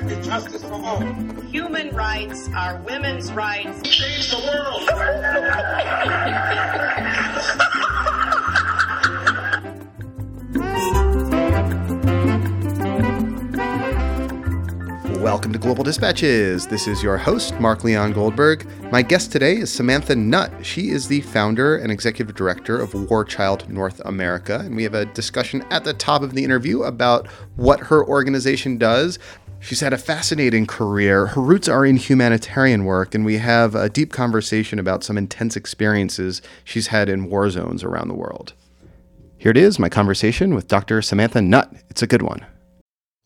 stand justice for all. Human rights are women's rights. Change the world. Welcome to Global Dispatches. This is your host, Mark Leon Goldberg. My guest today is Samantha Nutt. She is the founder and executive director of War Child North America, and we have a discussion at the top of the interview about what her organization does. She's had a fascinating career. Her roots are in humanitarian work, and we have a deep conversation about some intense experiences she's had in war zones around the world. Here it is my conversation with Dr. Samantha Nutt. It's a good one.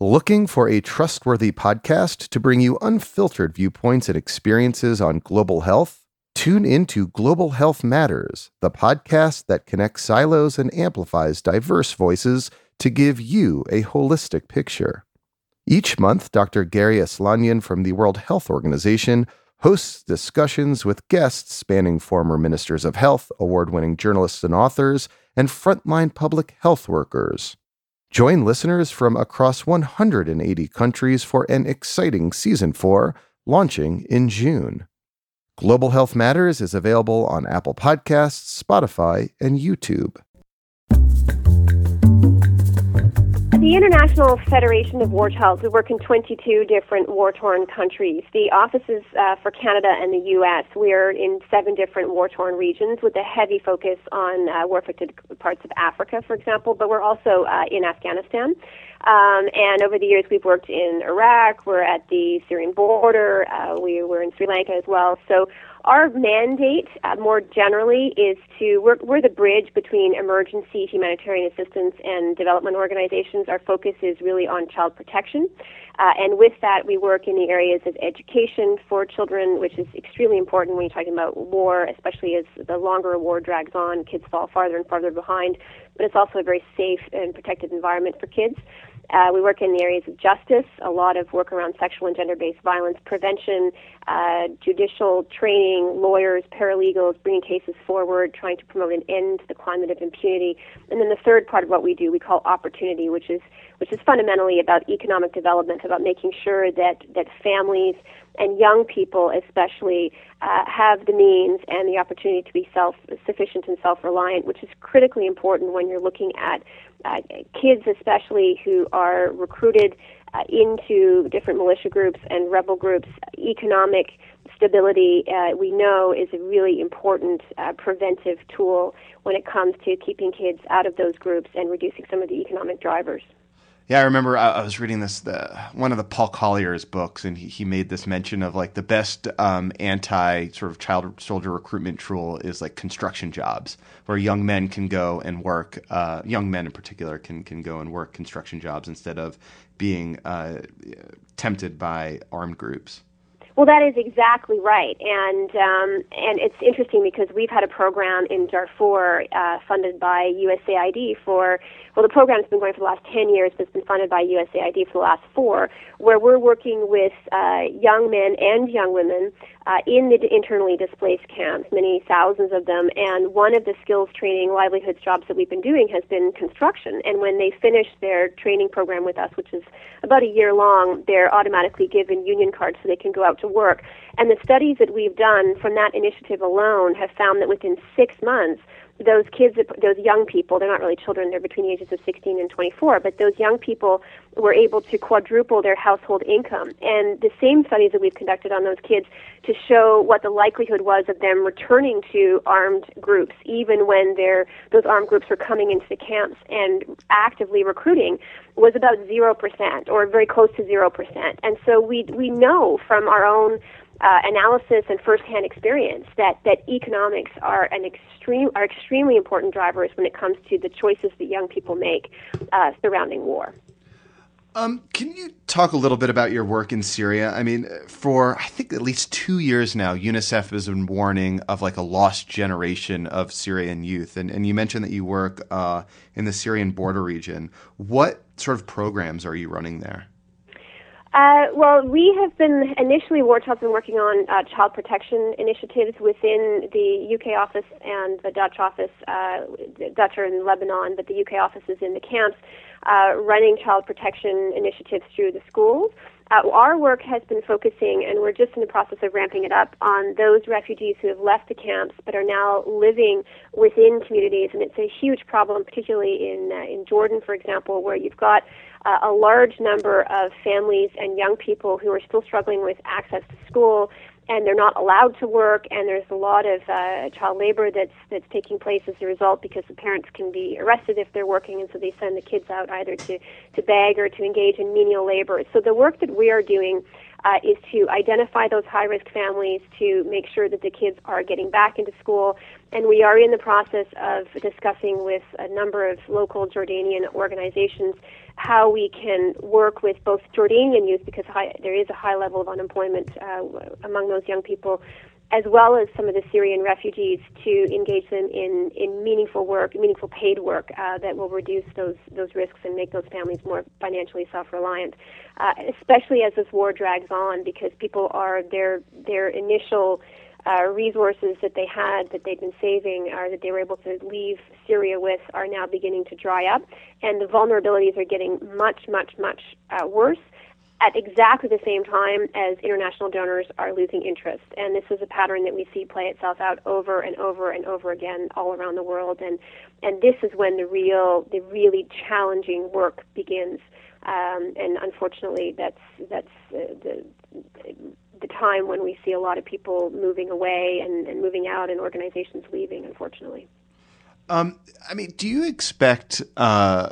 Looking for a trustworthy podcast to bring you unfiltered viewpoints and experiences on global health? Tune into Global Health Matters, the podcast that connects silos and amplifies diverse voices to give you a holistic picture. Each month, Dr. Garry Aslanyan from the World Health Organization hosts discussions with guests spanning former ministers of health, award winning journalists and authors, and frontline public health workers. Join listeners from across 180 countries for an exciting season 4 launching in June. Global Health Matters is available on Apple Podcasts, Spotify, and YouTube. The International Federation of War Childs, we work in 22 different war torn countries. The offices uh, for Canada and the U.S., we are in seven different war torn regions with a heavy focus on uh, war affected parts of Africa, for example, but we're also uh, in Afghanistan. Um, and over the years, we've worked in Iraq, we're at the Syrian border, uh, we were in Sri Lanka as well. So our mandate, uh, more generally, is to we're, we're the bridge between emergency humanitarian assistance and development organizations. Our focus is really on child protection. Uh, and with that, we work in the areas of education for children, which is extremely important when you're talking about war, especially as the longer a war drags on, kids fall farther and farther behind. But it's also a very safe and protected environment for kids. Uh, we work in the areas of justice, a lot of work around sexual and gender based violence prevention, uh, judicial training, lawyers, paralegals, bringing cases forward, trying to promote an end to the climate of impunity. And then the third part of what we do, we call opportunity, which is which is fundamentally about economic development, about making sure that that families and young people, especially, uh, have the means and the opportunity to be self sufficient and self reliant, which is critically important when you're looking at uh, kids, especially who are recruited uh, into different militia groups and rebel groups. Economic stability, uh, we know, is a really important uh, preventive tool when it comes to keeping kids out of those groups and reducing some of the economic drivers. Yeah, I remember I, I was reading this the one of the Paul Collier's books, and he, he made this mention of like the best um, anti sort of child soldier recruitment tool is like construction jobs, where young men can go and work. Uh, young men in particular can can go and work construction jobs instead of being uh, tempted by armed groups. Well, that is exactly right, and um, and it's interesting because we've had a program in Darfur uh, funded by USAID for well, the program's been going for the last 10 years, but it's been funded by USAID for the last four, where we're working with uh, young men and young women uh, in the internally displaced camps, many thousands of them. And one of the skills training livelihoods jobs that we've been doing has been construction. And when they finish their training program with us, which is about a year long, they're automatically given union cards so they can go out to work. And the studies that we've done from that initiative alone have found that within six months, those kids, those young people, they're not really children, they're between the ages of 16 and 24, but those young people were able to quadruple their household income. And the same studies that we've conducted on those kids to show what the likelihood was of them returning to armed groups, even when those armed groups were coming into the camps and actively recruiting, was about 0% or very close to 0%. And so we, we know from our own uh, analysis and firsthand experience that, that economics are an extreme are extremely important drivers when it comes to the choices that young people make uh, surrounding war. Um, can you talk a little bit about your work in Syria? I mean, for I think at least two years now, UNICEF has been warning of like a lost generation of Syrian youth, and and you mentioned that you work uh, in the Syrian border region. What sort of programs are you running there? Uh, well, we have been initially War Child's been working on uh, child protection initiatives within the UK office and the Dutch office. Uh, Dutch are in Lebanon, but the UK office is in the camps, uh, running child protection initiatives through the schools. Uh, our work has been focusing, and we're just in the process of ramping it up, on those refugees who have left the camps but are now living within communities. And it's a huge problem, particularly in uh, in Jordan, for example, where you've got uh, a large number of families and young people who are still struggling with access to school and they're not allowed to work, and there's a lot of uh, child labor that's that's taking place as a result because the parents can be arrested if they're working, and so they send the kids out either to to beg or to engage in menial labor. So the work that we are doing uh, is to identify those high risk families, to make sure that the kids are getting back into school. And we are in the process of discussing with a number of local Jordanian organizations how we can work with both Jordanian youth, because high, there is a high level of unemployment uh, among those young people, as well as some of the Syrian refugees to engage them in, in meaningful work, meaningful paid work uh, that will reduce those those risks and make those families more financially self-reliant. Uh, especially as this war drags on, because people are their their initial uh, resources that they had that they'd been saving or that they were able to leave Syria with are now beginning to dry up, and the vulnerabilities are getting much, much, much uh, worse at exactly the same time as international donors are losing interest. And this is a pattern that we see play itself out over and over and over again all around the world. And and this is when the real, the really challenging work begins. Um, and unfortunately, that's that's uh, the the time when we see a lot of people moving away and, and moving out and organizations leaving, unfortunately. Um, I mean, do you expect? Uh,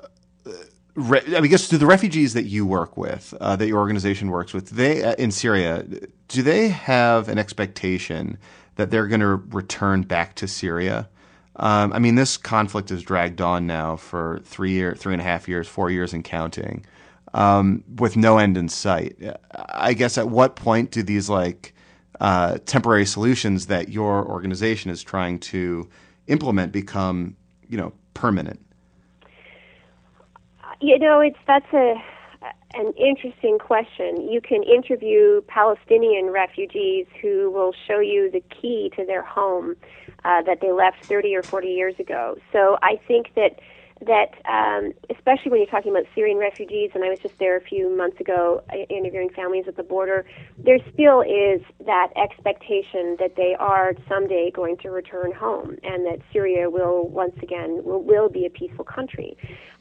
re- I guess do the refugees that you work with, uh, that your organization works with, they uh, in Syria, do they have an expectation that they're going to return back to Syria? Um, I mean, this conflict has dragged on now for three year, three and a half years, four years and counting um, with no end in sight. I guess at what point do these like uh, temporary solutions that your organization is trying to implement become, you know, permanent? You know, it's that's a an interesting question. You can interview Palestinian refugees who will show you the key to their home uh, that they left 30 or 40 years ago. So I think that that, um, especially when you're talking about Syrian refugees, and I was just there a few months ago uh, interviewing families at the border, there still is that expectation that they are someday going to return home and that Syria will once again will, will be a peaceful country.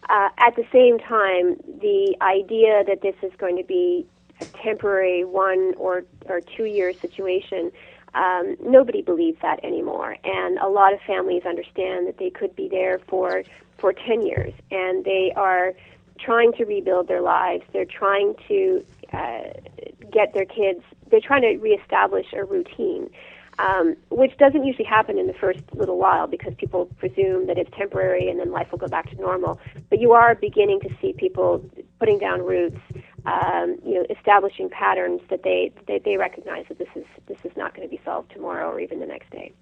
Uh, at the same time, the idea that this is going to be a temporary one or, or two year situation um, nobody believes that anymore. And a lot of families understand that they could be there for for 10 years, and they are trying to rebuild their lives. They're trying to uh, get their kids. They're trying to reestablish a routine. Um, which doesn't usually happen in the first little while because people presume that it's temporary and then life will go back to normal. But you are beginning to see people putting down roots, um, you know, establishing patterns that they, they they recognize that this is this is not going to be solved tomorrow or even the next day.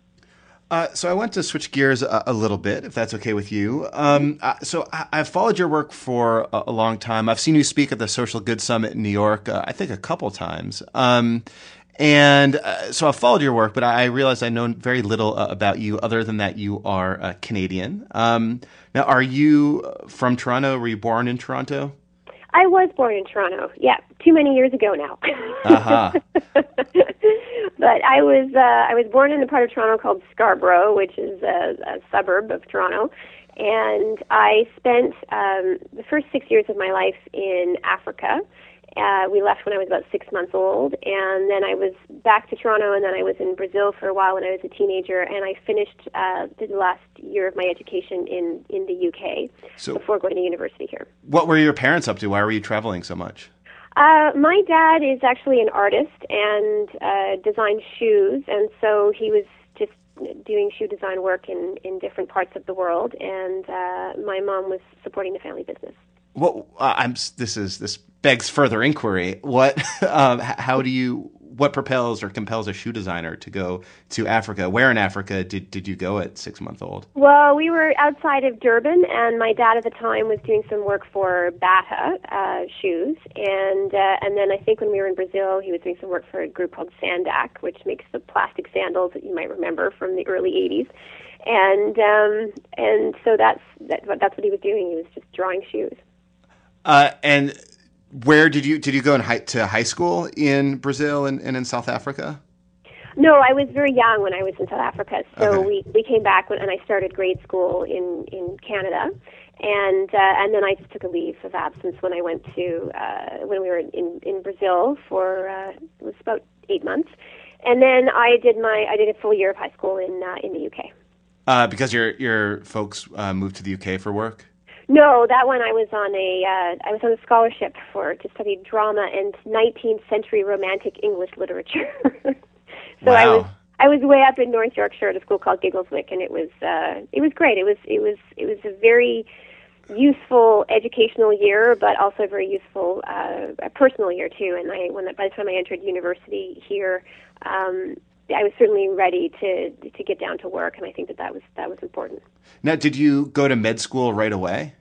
Uh, so I want to switch gears a, a, little bit, if that's okay with you. Um, uh, so I, have followed your work for a, a, long time. I've seen you speak at the Social Good Summit in New York, uh, I think a couple times. Um, and uh, so I've followed your work, but I realize I know very little uh, about you other than that you are Canadian. Um, now, are you from Toronto? Were you born in Toronto? I was born in Toronto. Yeah, too many years ago now. uh-huh. but I was uh, I was born in a part of Toronto called Scarborough, which is a, a suburb of Toronto, and I spent um, the first six years of my life in Africa. Uh, we left when I was about six months old, and then I was back to Toronto, and then I was in Brazil for a while when I was a teenager, and I finished uh, the last year of my education in in the UK so before going to university here. What were your parents up to? Why were you traveling so much? Uh, my dad is actually an artist and uh, designs shoes, and so he was just doing shoe design work in in different parts of the world, and uh, my mom was supporting the family business. What uh, I'm this is this begs further inquiry. What, um, how do you, what propels or compels a shoe designer to go to Africa? Where in Africa did, did you go at six months old? Well, we were outside of Durban, and my dad at the time was doing some work for Bata uh, shoes, and uh, and then I think when we were in Brazil, he was doing some work for a group called Sandak, which makes the plastic sandals that you might remember from the early '80s, and um, and so that's that, that's what he was doing. He was just drawing shoes. Uh, and where did you did you go in high, to high school in Brazil and, and in South Africa? No, I was very young when I was in South Africa. So Okay. we, we came back when, and I started grade school in, in Canada. And uh, and then I just took a leave of absence when I went to uh, when we were in, in Brazil for uh, it was about eight months, and then I did my I did a full year of high school in uh, in the UK. Uh, because your your folks uh, moved to the UK for work. No, that one I was on a uh, I was on a scholarship for to study drama and 19th century romantic English literature. so I was I was way up in North Yorkshire at a school called Giggleswick, and it was uh, it was great. It was it was it was a very useful educational year, but also a very useful uh, a personal year too. And I when by the time I entered university here. Um, I was certainly ready to to get down to work, and I think that that was that was important. Now, did you go to med school right away?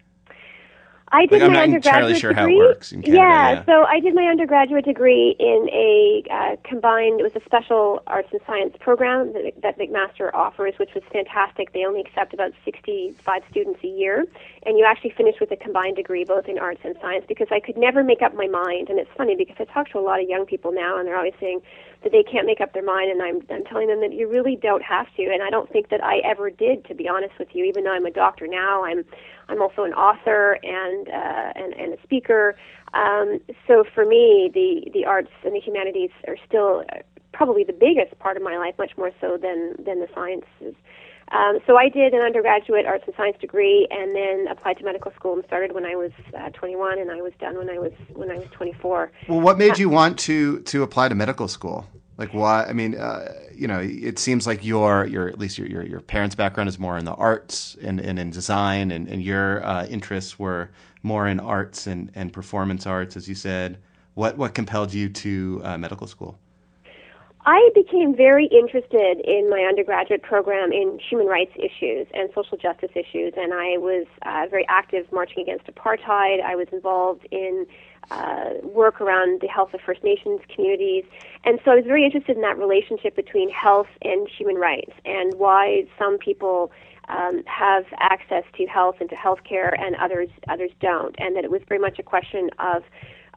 I did I'm my not entirely undergraduate sure how it degree. works in Canada, yeah. so I did my undergraduate degree in a uh, combined. It was a special arts and science program that, that McMaster offers, which was fantastic. They only accept about 65 students a year, and you actually finish with a combined degree both in arts and science. Because I could never make up my mind, and it's funny because I talk to a lot of young people now, and they're always saying that they can't make up their mind, and I'm I'm telling them that you really don't have to, and I don't think that I ever did, to be honest with you. Even though I'm a doctor now, I'm I'm also an author and uh, and, and a speaker. Um, so for me, the the arts and the humanities are still uh, probably the biggest part of my life, much more so than than the sciences. Um, so I did an undergraduate arts and science degree, and then applied to medical school and started when I was uh, 21, and I was done when I was when I was 24. Well, what made you want to to apply to medical school? Like why? I mean, uh, you know, it seems like your your at least your your, your parents' background is more in the arts and, and in design, and, and your uh, interests were more in arts and, and performance arts, as you said. What what compelled you to uh, medical school? I became very interested in my undergraduate program in human rights issues and social justice issues, and I was uh, very active marching against apartheid. I was involved in uh, work around the health of First Nations communities, and so I was very interested in that relationship between health and human rights, and why some people um, have access to health and to health care, and others others don't, and that it was very much a question of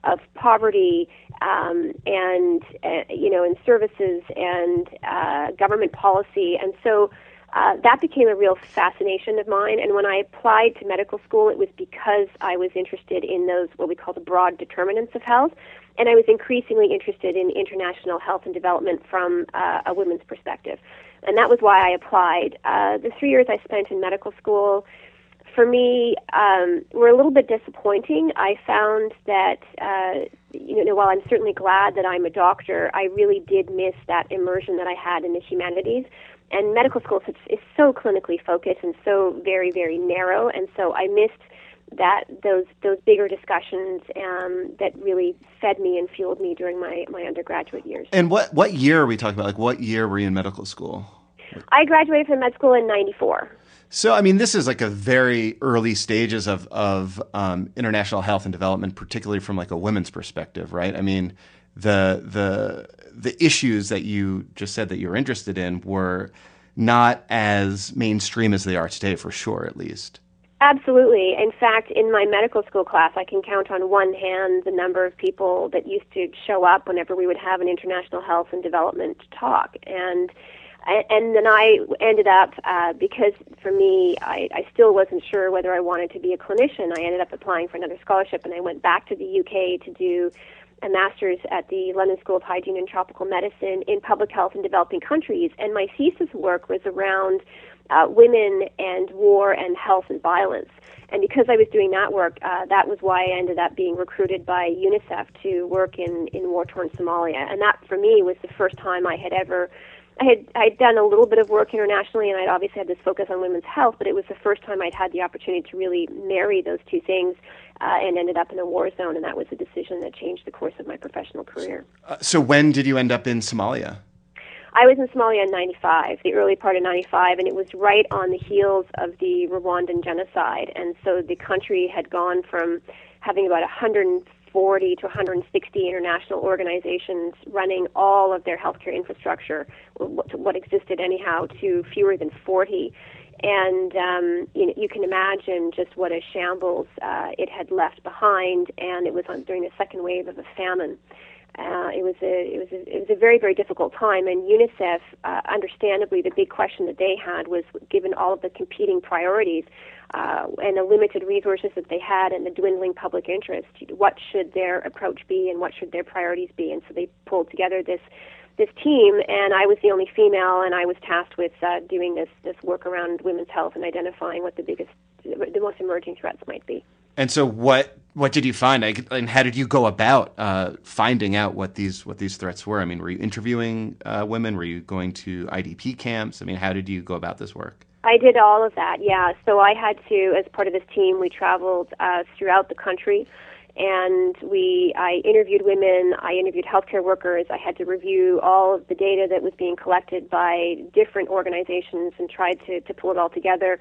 of poverty um, and uh, you know in services and uh, government policy, and so uh, that became a real fascination of mine. And when I applied to medical school, it was because I was interested in those what we call the broad determinants of health, and I was increasingly interested in international health and development from uh, a women's perspective, and that was why I applied. Uh, the three years I spent in medical school for me um, were a little bit disappointing. I found that uh, you know while I'm certainly glad that I'm a doctor, I really did miss that immersion that I had in the humanities. And medical school is, is so clinically focused and so very very narrow, and so I missed that those those bigger discussions um, that really fed me and fueled me during my my undergraduate years. And what what year are we talking about? Like what year were you in medical school? I graduated from med school in '94. So, I mean, this is like a very early stages of of um, international health and development, particularly from like a women's perspective, right? I mean, the the the issues that you just said that you're interested in were not as mainstream as they are today, for sure, at least. Absolutely. In fact, in my medical school class, I can count on one hand the number of people that used to show up whenever we would have an international health and development talk. And and then I ended up uh, because for me, I, I still wasn't sure whether I wanted to be a clinician. I ended up applying for another scholarship, and I went back to the UK to do a master's at the London School of Hygiene and Tropical Medicine in public health in developing countries. And my thesis work was around uh, women and war and health and violence. And because I was doing that work, uh, that was why I ended up being recruited by UNICEF to work in, in war torn Somalia. And that, for me, was the first time I had ever. I had I'd done a little bit of work internationally, and I'd obviously had this focus on women's health, but it was the first time I'd had the opportunity to really marry those two things, uh, and ended up in a war zone, and that was a decision that changed the course of my professional career. Uh, so, when did you end up in Somalia? I was in Somalia in 95, the early part of 95, and it was right on the heels of the Rwandan genocide. And so the country had gone from having about 140 to 160 international organizations running all of their healthcare infrastructure, what, existed anyhow, to fewer than 40. and um, you know you can imagine just what a shambles uh, it had left behind, and it was on during the second wave of a famine. Uh, it was a it was a, it was a very very difficult time, and UNICEF, uh, understandably, the big question that they had was, given all of the competing priorities uh, and the limited resources that they had, and the dwindling public interest, what should their approach be, and what should their priorities be? And so they pulled together this this team, and I was the only female, and I was tasked with uh, doing this this work around women's health and identifying what the biggest, the most emerging threats might be. And so, what what did you find, and how did you go about uh, finding out what these what these threats were? I mean, were you interviewing uh, women? Were you going to IDP camps? I mean, how did you go about this work? I did all of that, yeah. So I had to, as part of this team, we traveled uh, throughout the country, and we I interviewed women, I interviewed healthcare workers. I had to review all of the data that was being collected by different organizations and tried to to pull it all together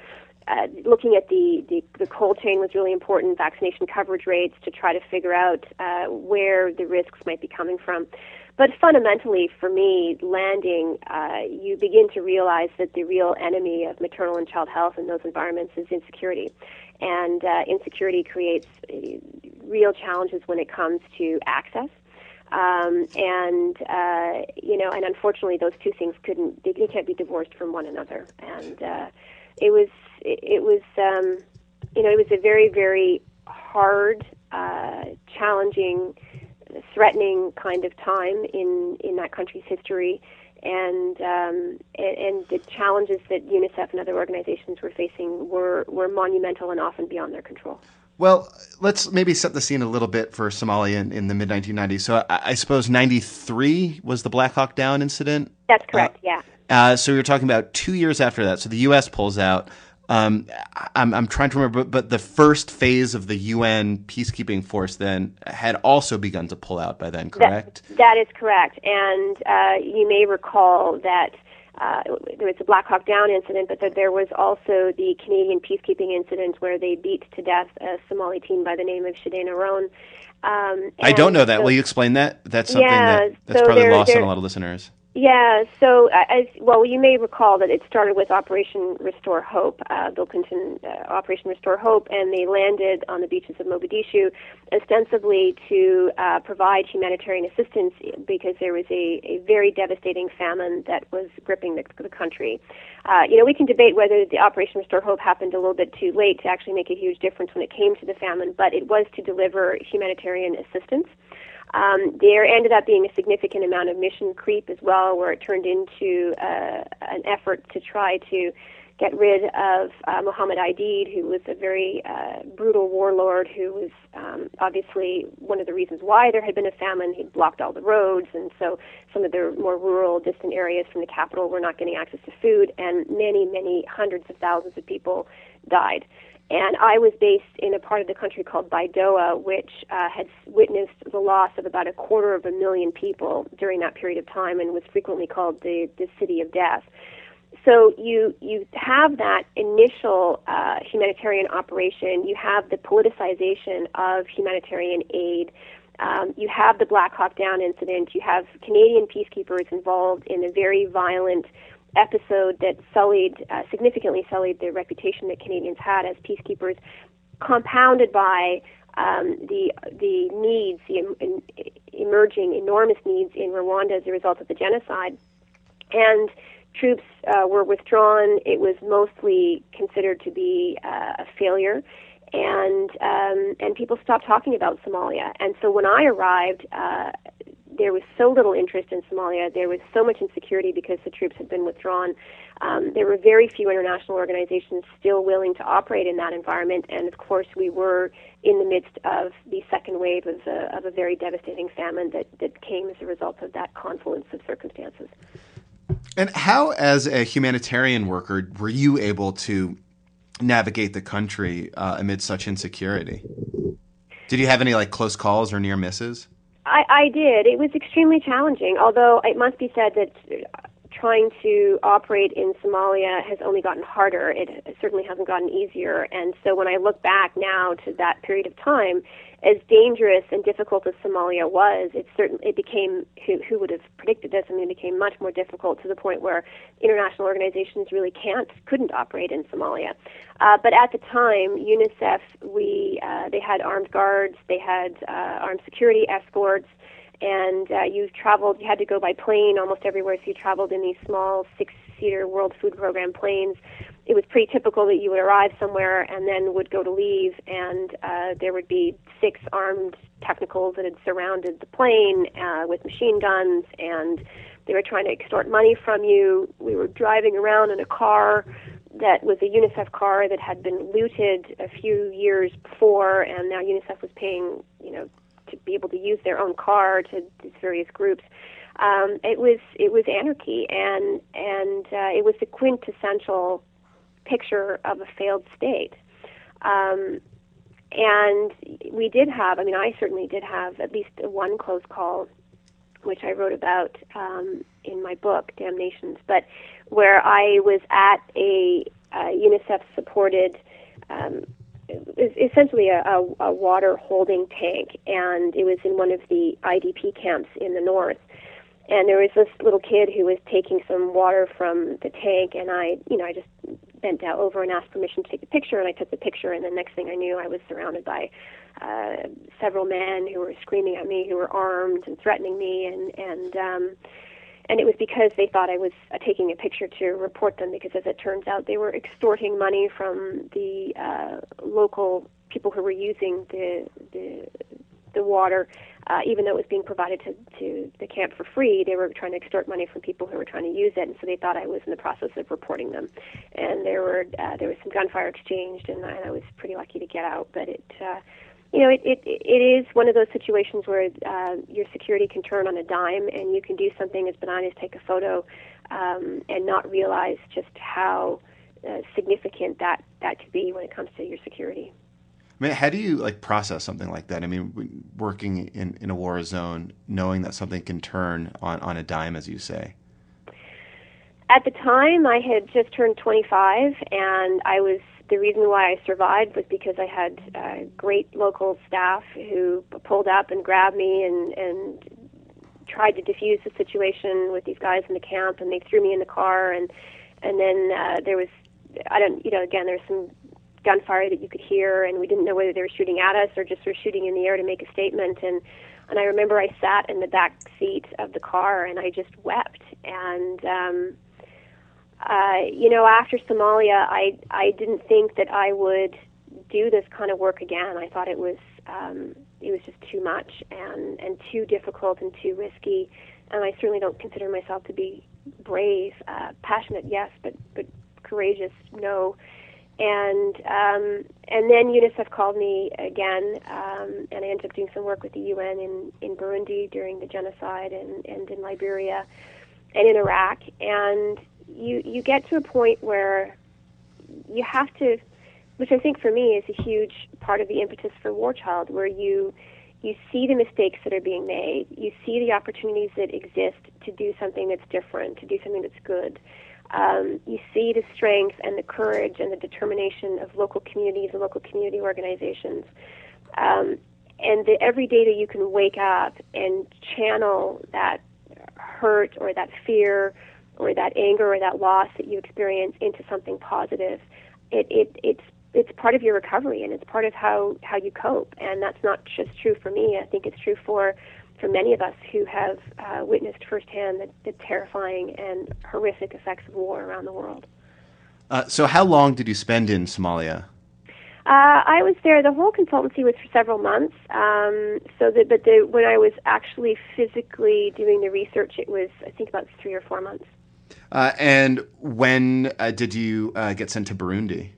uh, looking at the, the, the cold chain was really important, vaccination coverage rates to try to figure out uh, where the risks might be coming from. But fundamentally, for me, landing, uh, you begin to realize that the real enemy of maternal and child health in those environments is insecurity. And uh, insecurity creates uh, real challenges when it comes to access. Um, and you know, and unfortunately, those two things couldn't they, can't be divorced from one another. And it was it, was um, you know it was a very very hard, uh, challenging, threatening kind of time in in that country's history. And, um, and and the challenges that UNICEF and other organizations were facing were were monumental and often beyond their control. Well, let's maybe set the scene a little bit for Somalia in, in the mid 1990s. So I, I, suppose 93 was the Black Hawk Down incident? That's correct, uh, yeah. Uh, so you're talking about two years after that. So the U.S. pulls out. Um, I'm, I'm trying to remember, but, but, the first phase of the UN peacekeeping force then had also begun to pull out by then, correct? that, that is correct. And uh, you may recall that uh, there was the Black Hawk Down incident, but that there was also the Canadian peacekeeping incident where they beat to death a Somali teen by the name of Shidane Arone. Um, I don't know that. So, Will you explain that? That's something yeah, that, that's so probably lost on a lot of listeners. Yeah, so uh, as well, you may recall that it started with Operation Restore Hope, uh, Bill Clinton uh, Operation Restore Hope, and they landed on the beaches of Mogadishu, ostensibly to uh, provide humanitarian assistance because there was a, a very devastating famine that was gripping the, the country. Uh, you know, we can debate whether the Operation Restore Hope happened a little bit too late to actually make a huge difference when it came to the famine, but it was to deliver humanitarian assistance. Um, there ended up being a significant amount of mission creep as well, where it turned into uh, an effort to try to get rid of uh, Muhammad Aidid, who was a very uh, brutal warlord who was um, obviously one of the reasons why there had been a famine. He'd blocked all the roads, and so some of the more rural, distant areas from the capital were not getting access to food, and many, many hundreds of thousands of people died. And I was based in a part of the country called Baidoa, which uh, had witnessed the loss of about a quarter of a million people during that period of time and was frequently called the, the city of death. So you, you have that initial uh, humanitarian operation, you have the politicization of humanitarian aid. Um, you have the Black Hawk Down incident. You have Canadian peacekeepers involved in a very violent episode that sullied, uh, significantly sullied the reputation that Canadians had as peacekeepers, compounded by um, the the needs, the em- emerging enormous needs in Rwanda as a result of the genocide, and troops uh, were withdrawn. It was mostly considered to be uh, a failure, and um, and people stopped talking about Somalia. And so when I arrived, uh, there was so little interest in Somalia. There was so much insecurity because the troops had been withdrawn. Um, there were very few international organizations still willing to operate in that environment, and of course, we were in the midst of the second wave of a, of a very devastating famine that, that came as a result of that confluence of circumstances. And how, as a humanitarian worker, were you able to navigate the country uh, amid such insecurity? Did you have any like close calls or near misses? I, I did. It was extremely challenging, although it must be said that trying to operate in Somalia has only gotten harder. It, certainly hasn't gotten easier. And so when I look back now to that period of time, as dangerous and difficult as Somalia was, it certainly it became who, who would have predicted this? I mean, it became much more difficult to the point where international organizations really can't couldn't operate in Somalia. Uh, but at the time, UNICEF we uh, they had armed guards, they had uh, armed security escorts and uh, you traveled. You had to go by plane almost everywhere. So you traveled in these small six-seater World Food Program planes. It was pretty typical that you would arrive somewhere and then would go to leave, and uh, there would be six armed technicals that had surrounded the plane uh, with machine guns, and they were trying to extort money from you. We were driving around in a car that was a UNICEF car that had been looted a few years before, and now UNICEF was paying, you know, to be able to use their own car to these various groups. Um, it was it was anarchy, and and uh, it was the quintessential picture of a failed state. Um, and we did have, I mean, I certainly did have at least one close call, which I wrote about um, in my book, Damned Nations, but where I was at a, a UNICEF supported um, essentially a, a, a water holding tank, and it was in one of the IDP camps in the north. And there was this little kid who was taking some water from the tank, and I, you know, I just bent down over and asked permission to take the picture, and I took the picture, and the next thing I knew, I was surrounded by uh, several men who were screaming at me, who were armed and threatening me, and and um, and it was because they thought I was uh, taking a picture to report them because as it turns out they were extorting money from the uh, local people who were using the the, the water uh, even though it was being provided to, to the camp for free they were trying to extort money from people who were trying to use it and so they thought I was in the process of reporting them and there were uh, there was some gunfire exchanged and I, and I was pretty lucky to get out but it uh, you know, it, it, it is one of those situations where uh, your security can turn on a dime and you can do something as benign as take a photo um, and not realize just how uh, significant that, that could be when it comes to your security. I mean, how do you like process something like that? I mean, working in, in a war zone, knowing that something can turn on, on a dime, as you say. At the time, I had just turned 25, and I was the reason why I survived was because I had uh, great local staff who pulled up and grabbed me and and tried to defuse the situation with these guys in the camp, and they threw me in the car, and and then uh, there was I don't you know again there's some gunfire that you could hear, and we didn't know whether they were shooting at us or just were shooting in the air to make a statement, and and I remember I sat in the back seat of the car and I just wept and. um uh, you know, after Somalia, I I didn't think that I would do this kind of work again. I thought it was um, it was just too much and and too difficult and too risky. And I certainly don't consider myself to be brave, uh, passionate, yes, but but courageous, no. And um, and then UNICEF called me again, um, and I ended up doing some work with the UN in in Burundi during the genocide and and in Liberia and in Iraq. And you you get to a point where you have to, which I think for me is a huge part of the impetus for War Child, where you you see the mistakes that are being made, you see the opportunities that exist to do something that's different, to do something that's good. Um, you see the strength and the courage and the determination of local communities and local community organizations. Um, and the, every day that you can wake up and channel that hurt or that fear or that anger or that loss that you experience into something positive, it, it it's it's part of your recovery and it's part of how how you cope. And that's not just true for me. I think it's true for for many of us who have uh, witnessed firsthand the, the terrifying and horrific effects of war around the world. Uh, so, how long did you spend in Somalia? Uh, I was there. The whole consultancy was for several months. Um, so, that, but the, when I was actually physically doing the research, it was I think about three or four months. Uh, and when uh, did you uh, get sent to Burundi?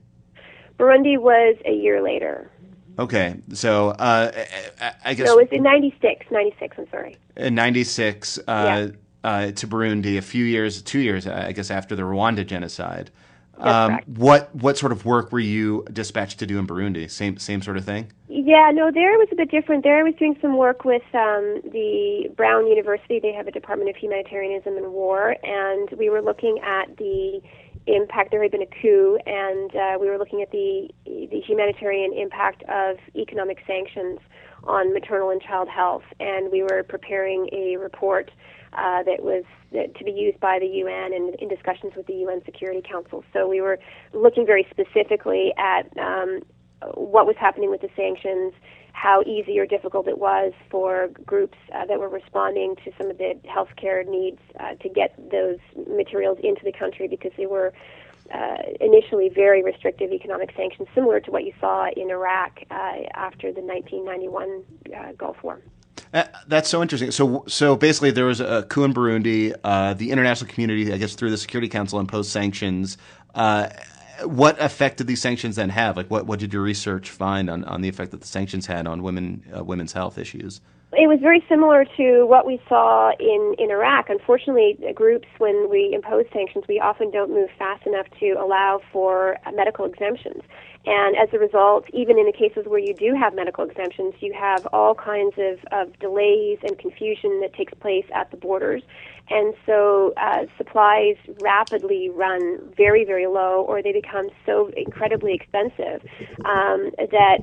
Burundi was a year later. Okay, so uh, I, I guess. No, it was in 96. 96, I'm sorry. In 96 uh, yeah. Uh, to Burundi, a few years, two years, I guess, after the Rwanda genocide. Um, what what sort of work were you dispatched to do in Burundi? Same same sort of thing. Yeah, no, there it was a bit different. There I was doing some work with um, the Brown University. They have a Department of Humanitarianism and War, and we were looking at the impact. There had been a coup, and uh, we were looking at the the humanitarian impact of economic sanctions on maternal and child health, and we were preparing a report uh, that was to be used by the UN and in discussions with the UN Security Council. So we were looking very specifically at um, what was happening with the sanctions, how easy or difficult it was for groups uh, that were responding to some of the healthcare needs uh, to get those materials into the country because they were uh, initially very restrictive economic sanctions, similar to what you saw in Iraq uh, after the 1991 uh, Gulf War. Uh, that's so interesting. So, so basically, there was a coup in Burundi. The international community, I guess, through the Security Council, imposed sanctions. Uh, what effect did these sanctions then have? Like, what, what did your research find on, on the effect that the sanctions had on women uh, women's health issues? It was very similar to what we saw in, in Iraq. Unfortunately, groups, when we impose sanctions, we often don't move fast enough to allow for medical exemptions. And as a result, even in the cases where you do have medical exemptions, you have all kinds of, of delays and confusion that takes place at the borders. And so uh, supplies rapidly run very, very low, or they become so incredibly expensive um, that,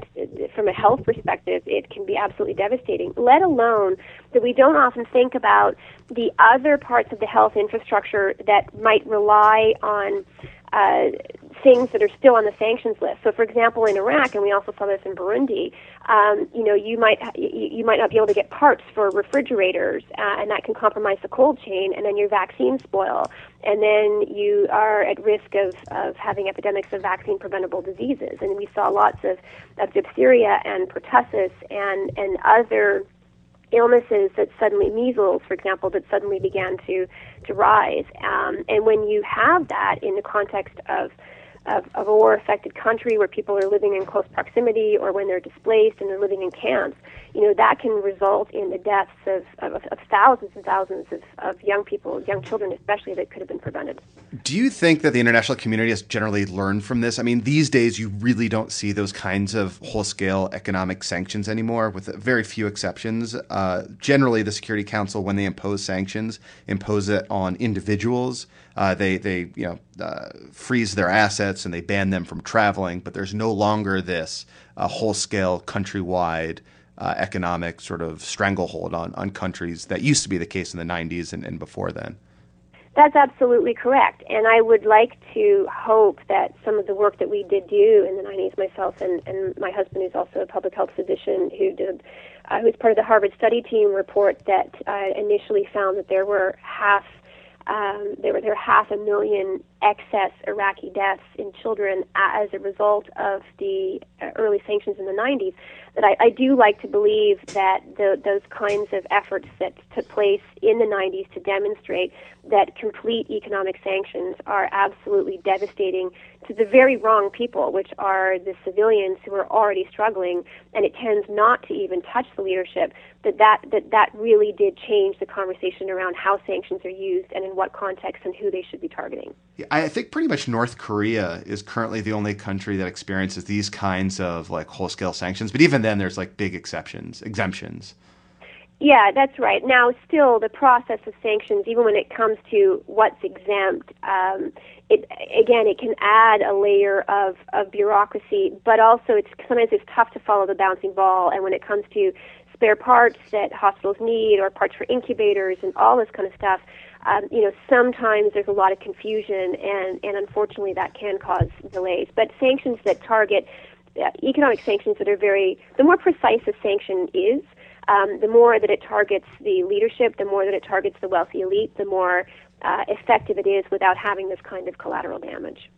from a health perspective, it can be absolutely devastating. Let alone that we don't often think about the other parts of the health infrastructure that might rely on uh, things that are still on the sanctions list. So, for example, in Iraq, and we also saw this in Burundi, um, you know, you might you, might not be able to get parts for refrigerators, uh, and that can compromise the cold chain, and then your vaccines spoil, and then you are at risk of, of having epidemics of vaccine preventable diseases. And we saw lots of, of diphtheria and pertussis and and other illnesses that suddenly measles, for example, that suddenly began to to rise. Um, and when you have that in the context of of, of a war affected country where people are living in close proximity or when they're displaced and they're living in camps, you know, that can result in the deaths of, of, of thousands and thousands of, of young people, young children especially, that could have been prevented. Do you think that the international community has generally learned from this? I mean, these days you really don't see those kinds of whole scale economic sanctions anymore, with very few exceptions. Uh, generally, the Security Council, when they impose sanctions, impose it on individuals. Uh, they they you know uh, freeze their assets and they ban them from traveling, but there's no longer this uh, whole scale countrywide uh, economic sort of stranglehold on, on countries that used to be the case in the 90s and, and before then. That's absolutely correct. And I would like to hope that some of the work that we did do in the 90s, myself and, and my husband, who's also a public health physician, who did, uh, who's part of the Harvard study team report that uh, initially found that there were half um, there were there half a million excess Iraqi deaths in children as a result of the uh, early sanctions in the 90s. That I, I do like to believe that the, those kinds of efforts that took place in the 90s to demonstrate that complete economic sanctions are absolutely devastating to the very wrong people, which are the civilians who are already struggling, and it tends not to even touch the leadership. That that that that really did change the conversation around how sanctions are used and in what context and who they should be targeting. I think pretty much North Korea is currently the only country that experiences these kinds of like whole scale sanctions. But even then, there's like big exceptions, exemptions. Yeah, that's right. Now, still, the process of sanctions, even when it comes to what's exempt, um, it again, it can add a layer of, of bureaucracy, but also it's sometimes it's tough to follow the bouncing ball. And when it comes to spare parts that hospitals need, or parts for incubators, and all this kind of stuff, um, you know, sometimes there's a lot of confusion, and, and unfortunately that can cause delays. But sanctions that target uh, economic sanctions that are very, the more precise a sanction is, um, the more that it targets the leadership, the more that it targets the wealthy elite, the more uh, effective it is without having this kind of collateral damage.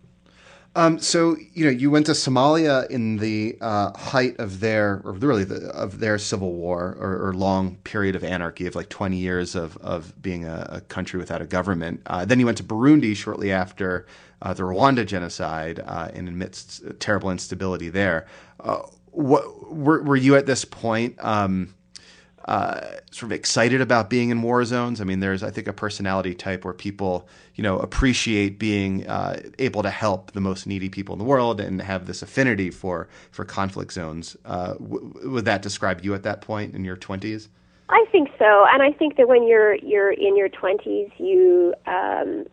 Um, so you know, you went to Somalia in the uh, height of their, or really the, of their civil war, or, or, long period of anarchy of like twenty years of of being a, a country without a government. Uh, then you went to Burundi shortly after uh, the Rwanda genocide, uh, and amidst terrible instability there. Uh, what were, were you at this point? Um, uh, sort of excited about being in war zones. I mean, there's I think a personality type where people you know appreciate being uh, able to help the most needy people in the world and have this affinity for for conflict zones. Uh, w- would that describe you at that point in your twenties? I think so, and I think that when you're you're in your twenties, you, um,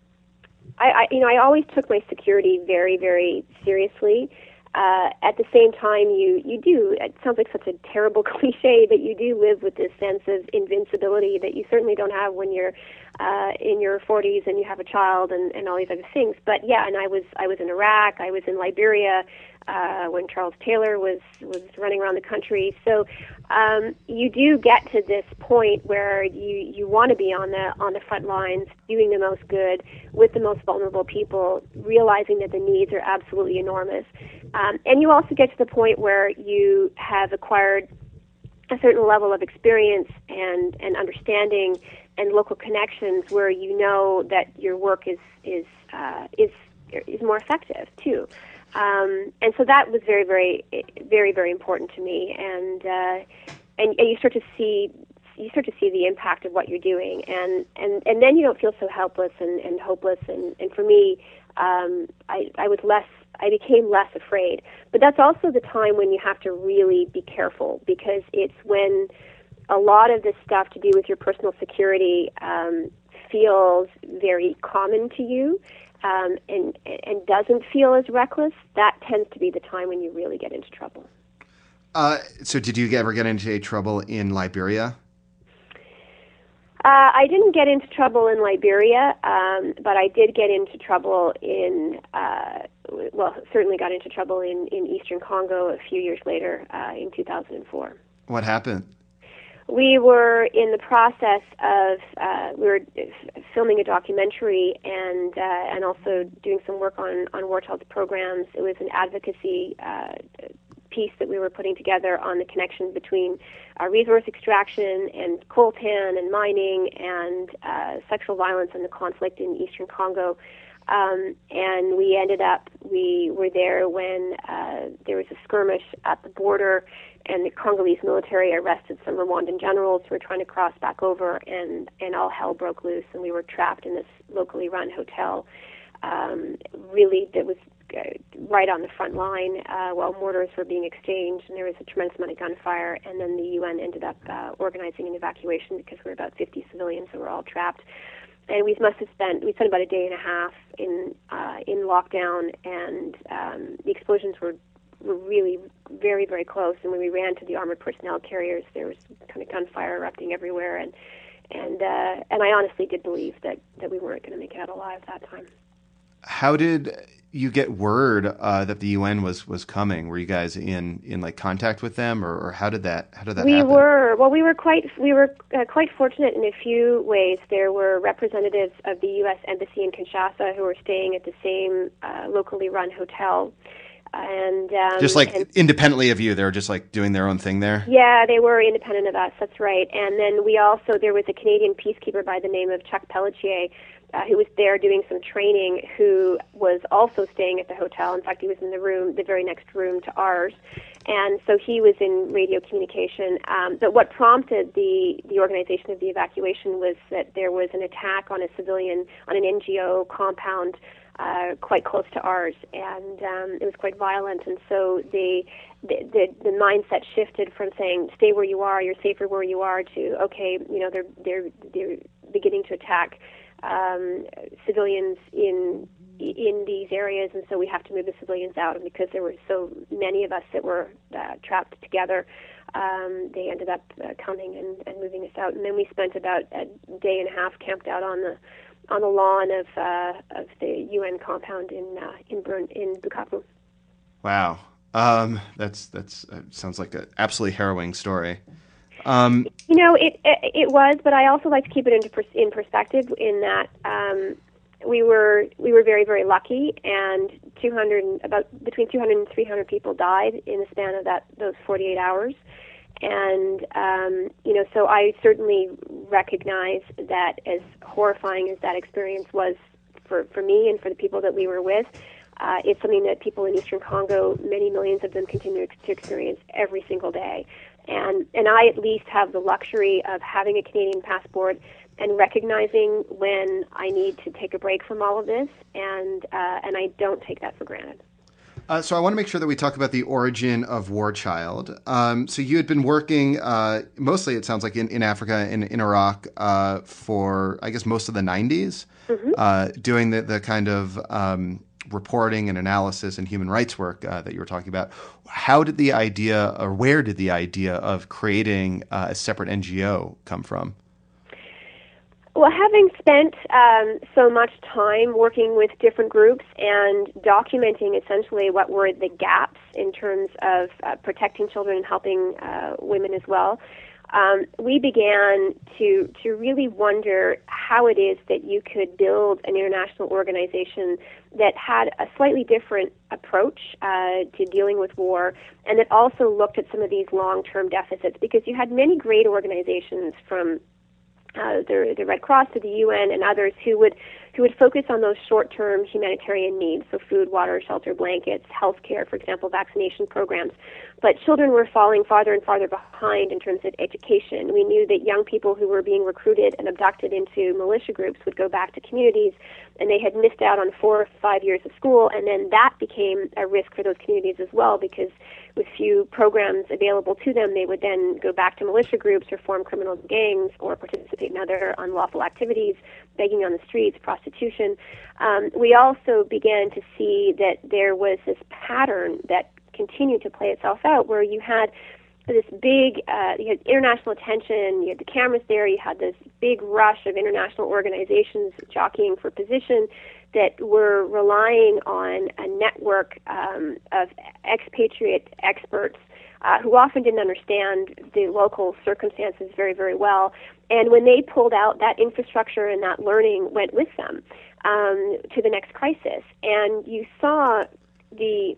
I, I, you know, I always took my security very, very seriously. Uh, at the same time, you you do. It sounds like such a terrible cliche, but you do live with this sense of invincibility that you certainly don't have when you're uh, in your 40s and you have a child and, and all these other things. But yeah, and I was I was in Iraq, I was in Liberia uh, when Charles Taylor was was running around the country. So um, you do get to this point where you you want to be on the on the front lines, doing the most good with the most vulnerable people, realizing that the needs are absolutely enormous, um, and you also get to the point where you have acquired a certain level of experience and and understanding and local connections where you know that your work is is uh, is is more effective too. Um, and so that was very, very, very, very important to me. And, uh, and and you start to see you start to see the impact of what you're doing, and and and then you don't feel so helpless and, and hopeless. And and for me, um, I I was less. I became less afraid. But that's also the time when you have to really be careful because it's when a lot of this stuff to do with your personal security um, feels very common to you um, and and doesn't feel as reckless, that tends to be the time when you really get into trouble. Uh, so, did you ever get into trouble in Liberia? Uh, I didn't get into trouble in Liberia, um, but I did get into trouble in, uh, well, certainly got into trouble in, in eastern Congo a few years later uh, in 2004. What happened? We were in the process of uh, we were filming a documentary and uh, and also doing some work on on war child's programs. It was an advocacy uh, piece that we were putting together on the connection between uh, resource extraction and coltan and mining and uh, sexual violence and the conflict in eastern Congo. Um, and we ended up, we were there when uh, there was a skirmish at the border, and the Congolese military arrested some Rwandan generals who were trying to cross back over, and, and all hell broke loose, and we were trapped in this locally run hotel. Um, really, that was uh, right on the front line uh, while mortars were being exchanged, and there was a tremendous amount of gunfire. And then the UN ended up uh, organizing an evacuation because we were about 50 civilians who were all trapped and we must have spent we spent about a day and a half in uh, in lockdown, and um, the explosions were were really very very close. And when we ran to the armored personnel carriers, there was kind of gunfire erupting everywhere, and and uh, and I honestly did believe that that we weren't going to make it out alive that time. How did you get word uh, that the UN was was coming? Were you guys in in like contact with them, or, or how did that how did that we happen? were well. We were quite we were uh, quite fortunate in a few ways. There were representatives of the U.S. Embassy in Kinshasa who were staying at the same uh, locally run hotel. And um, just like and, independently of you, they were just like doing their own thing there. Yeah, they were independent of us. That's right. And then we also there was a Canadian peacekeeper by the name of Chuck Pelletier uh, who was there doing some training who was also staying at the hotel. In fact, he was in the room, the very next room to ours. And so he was in radio communication. Um, but what prompted the, the organization of the evacuation was that there was an attack on a civilian, on an NGO compound uh, quite close to ours, and um, it was quite violent. And so the, the the the mindset shifted from saying "stay where you are, you're safer where you are" to "okay, you know they're they're they're beginning to attack um, civilians in in these areas, and so we have to move the civilians out. And because there were so many of us that were uh, trapped together, um, they ended up uh, coming and, and moving us out. And then we spent about a day and a half camped out on the on the lawn of uh, of the UN compound in uh, in Bern, in Bukavu. Wow, um, that's that's uh, sounds like an absolutely harrowing story. Um, you know, it, it, it was, but I also like to keep it into pers- in perspective. In that um, we were we were very very lucky, and 200 about between 200 and 300 people died in the span of that those 48 hours. And um, you know, so I certainly recognize that as horrifying as that experience was for for me and for the people that we were with, uh, it's something that people in Eastern Congo, many millions of them, continue to experience every single day And, and I at least have the luxury of having a Canadian passport and recognizing when I need to take a break from all of this, and, uh, and I don't take that for granted. Uh, so I want to make sure that we talk about the origin of War Child. Um, so you had been working uh, mostly, it sounds like, in, in Africa, in, in Iraq, uh, for I guess most of the 90s, mm-hmm. Uh, doing the, the kind of um, reporting and analysis and human rights work uh, that you were talking about. How did the idea, or where did the idea of creating uh, a separate NGO come from? Well, having spent um, so much time working with different groups and documenting essentially what were the gaps in terms of uh, protecting children and helping uh, women as well, um, we began to to really wonder how it is that you could build an international organization that had a slightly different approach uh, to dealing with war, and that also looked at some of these long term deficits because you had many great organizations from uh, the, the Red Cross to the UN and others who would who would focus on those short-term humanitarian needs, so food, water, shelter, blankets, health care, for example, vaccination programs. But children were falling farther and farther behind in terms of education. We knew that young people who were being recruited and abducted into militia groups would go back to communities, and they had missed out on four or five years of school, and then that became a risk for those communities as well because with few programs available to them, they would then go back to militia groups or form criminal gangs or participate in other unlawful activities, begging on the streets, prostitution. Um, we also began to see that there was this pattern that continued to play itself out where you had this big, uh, you had international attention, you had the cameras there, you had this big rush of international organizations jockeying for position that were relying on a network um, of expatriate experts uh, who often didn't understand the local circumstances very, very well. And when they pulled out, that infrastructure and that learning went with them um, to the next crisis. And you saw the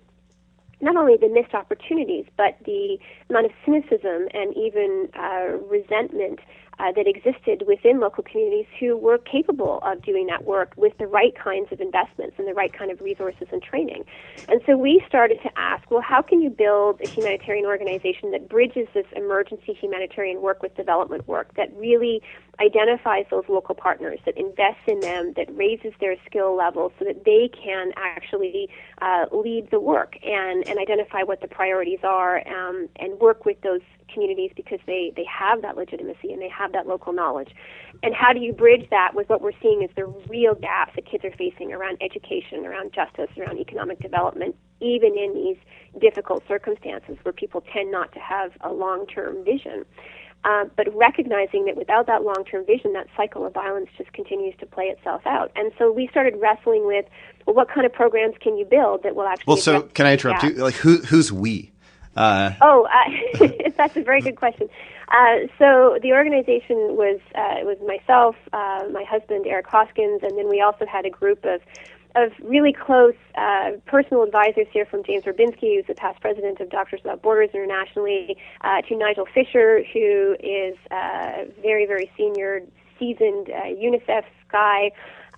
not only the missed opportunities, but the amount of cynicism and even uh, resentment uh, that existed within local communities who were capable of doing that work with the right kinds of investments and the right kind of resources and training. And so we started to ask, well, how can you build a humanitarian organization that bridges this emergency humanitarian work with development work, that really identifies those local partners, that invests in them, that raises their skill levels so that they can actually uh, lead the work and, and identify what the priorities are um, and work with those communities because they, they have that legitimacy and they have that local knowledge. And how do you bridge that with what we're seeing is the real gaps that kids are facing around education, around justice, around economic development, even in these difficult circumstances where people tend not to have a long term vision. Uh, but recognizing that without that long term vision, that cycle of violence just continues to play itself out. And so we started wrestling with well, what kind of programs can you build that will actually. Well, so can I interrupt you? Like, who, who's we? Uh, oh, uh, that's a very good question. Uh, so the organization was uh, was myself, uh, my husband Eric Hoskins, and then we also had a group of of really close uh, personal advisors here from James Orbinski, who's the past president of Doctors Without Borders internationally, to Nigel Fisher, who is a very, very senior, seasoned UNICEF guy,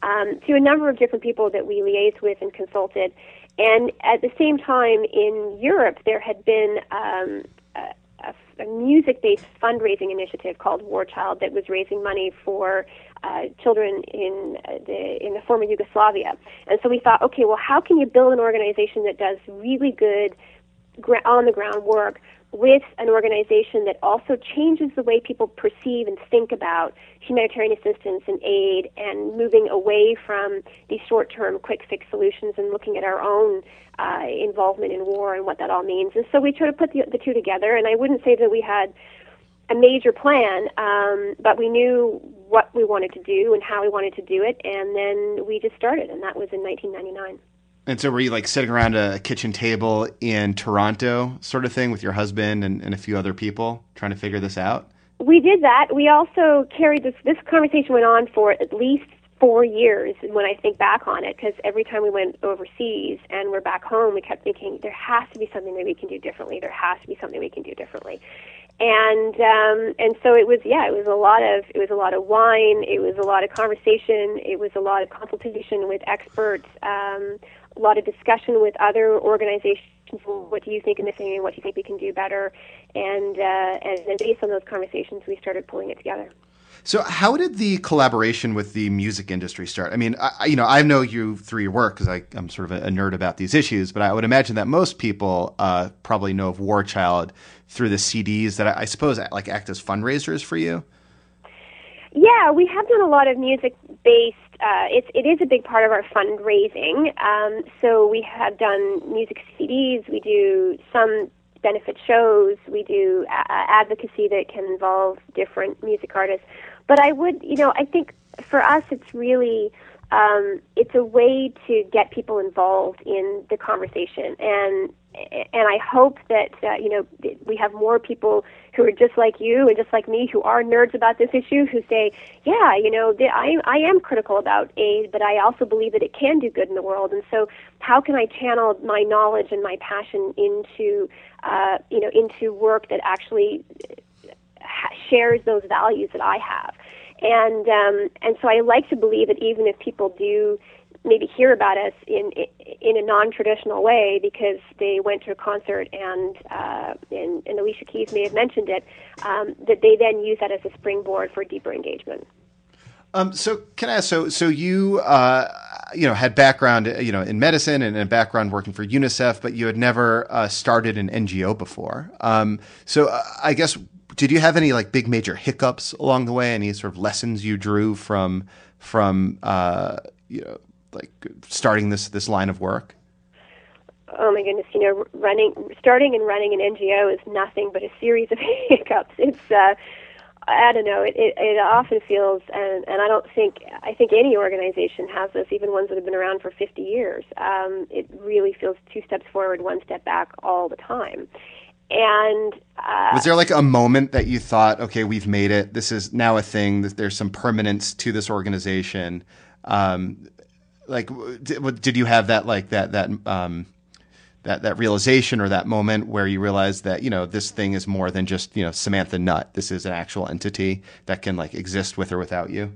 um, to a number of different people that we liaised with and consulted. And at the same time, in Europe, there had been um, a, a, music-based fundraising initiative called War Child that was raising money for uh, children in uh, the in the former Yugoslavia. And so we thought, okay, well, how can you build an organization that does really good gra- on the ground work with an organization that also changes the way people perceive and think about humanitarian assistance and aid and moving away from these short term quick fix solutions and looking at our own uh, involvement in war and what that all means. And so we tried to put the, the two together, and I wouldn't say that we had a major plan, um, but we knew what we wanted to do and how we wanted to do it, and then we just started, and that was in 1999. And so were you like sitting around a kitchen table in Toronto sort of thing with your husband and, and a few other people trying to figure this out? We did that. We also carried this this conversation went on for at least four years when I think back on it, because every time we went overseas and we're back home, we kept thinking there has to be something that we can do differently. There has to be something we can do differently and um, and so it was yeah it was a lot of it was a lot of wine it was a lot of conversation it was a lot of consultation with experts um, a lot of discussion with other organizations. What do you think in this area? What do you think we can do better? And uh, and then based on those conversations, we started pulling it together. So, how did the collaboration with the music industry start? I mean, I, you know, I know you through your work because I'm sort of a, a, nerd about these issues, but I would imagine that most people uh, probably know of War Child through the CDs that I, I suppose like act as fundraisers for you. Yeah, we have done a lot of music based. Uh, it's it is a big part of our fundraising. Um, so we have done music CDs. We do some benefit shows. We do a- advocacy that can involve different music artists. But I would, you know, I think for us, it's really um, it's a way to get people involved in the conversation, and and I hope that uh, you know we have more people who are just like you and just like me who are nerds about this issue who say, yeah, you know, I I am critical about aid, but I also believe that it can do good in the world, and so how can I channel my knowledge and my passion into uh, you know into work that actually shares those values that I have and um, and so I like to believe that even if people do maybe hear about us in in a non-traditional way because they went to a concert and uh, and, and Alicia Keys may have mentioned it, um, that they then use that as a springboard for deeper engagement. Um, so can I ask? So so you uh, you know had background you know in medicine and a background working for UNICEF, but you had never uh, started an NGO before. Um, so uh, I guess did you have any like big major hiccups along the way? Any sort of lessons you drew from from uh, you know like starting this this line of work? Oh my goodness, you know, running, starting and running an NGO is nothing but a series of hiccups. It's, uh, I don't know, it, it, it often feels, and, and I don't think, I think any organization has this, even ones that have been around for 50 years. Um, it really feels two steps forward, one step back all the time. And uh, was there like a moment that you thought, okay, we've made it. This is now a thing. There's some permanence to this organization. Um, like, did, you have that like that that um, that that realization or that moment where you realize that you know this thing is more than just you know Samantha Nutt. This is an actual entity that can like exist with or without you.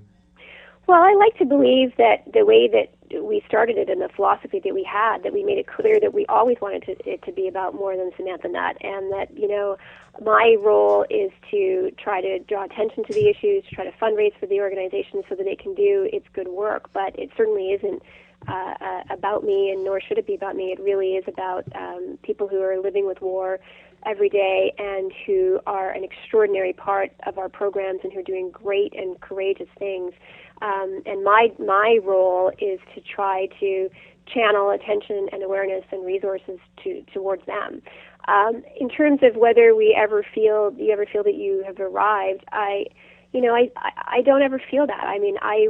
Well, I like to believe that the way that we started it and the philosophy that we had, that we made it clear that we always wanted to, it to be about more than Samantha Nutt, and that you know my role is to try to draw attention to the issues, to try to fundraise for the organization so that it can do its good work. But it certainly isn't uh, uh, about me, and nor should it be about me. It really is about um, people who are living with war every day and who are an extraordinary part of our programs and who are doing great and courageous things. Um, and my my role is to try to channel attention and awareness and resources to towards them. Um, in terms of whether we ever feel you ever feel that you have arrived, I, you know, I I, don't ever feel that. I mean, I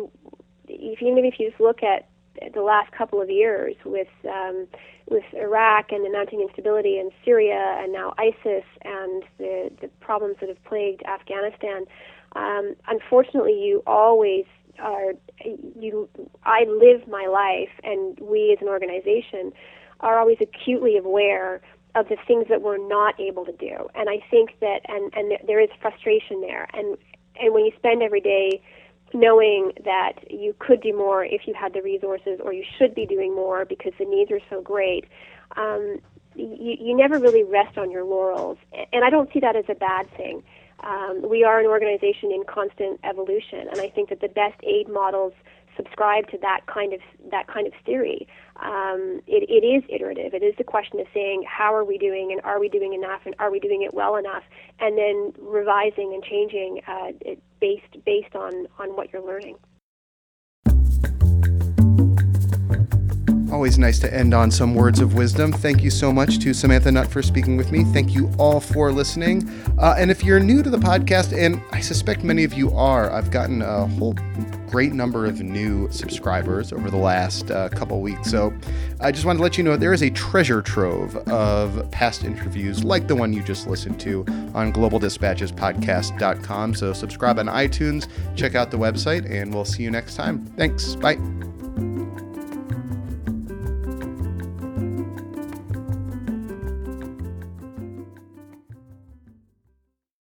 if, even if you just look at the last couple of years with um, with Iraq and the mounting instability in Syria and now ISIS and the the problems that have plagued Afghanistan. Um, unfortunately, you always are you I live my life and we as an organization are always acutely aware of the things that we're not able to do. And I think that and and there is frustration there. And and when you spend every day knowing that you could do more if you had the resources or you should be doing more because the needs are so great um, you, you never really rest on your laurels. And I don't see that as a bad thing um, we are an organization in constant evolution, and I think that the best aid models subscribe to that kind of that kind of theory. Um, it, it is iterative. It is the question of saying how are we doing, and are we doing enough, and are we doing it well enough, and then revising and changing uh, based based on on what you're learning. Always nice to end on some words of wisdom. Thank you so much to Samantha Nutt for speaking with me. Thank you all for listening. Uh, and if you're new to the podcast, and I suspect many of you are, I've gotten a whole great number of new subscribers over the last uh, couple weeks. So I just wanted to let you know there is a treasure trove of past interviews like the one you just listened to on globaldispatchespodcast.com. So subscribe on iTunes, check out the website, and we'll see you next time. Thanks. Bye.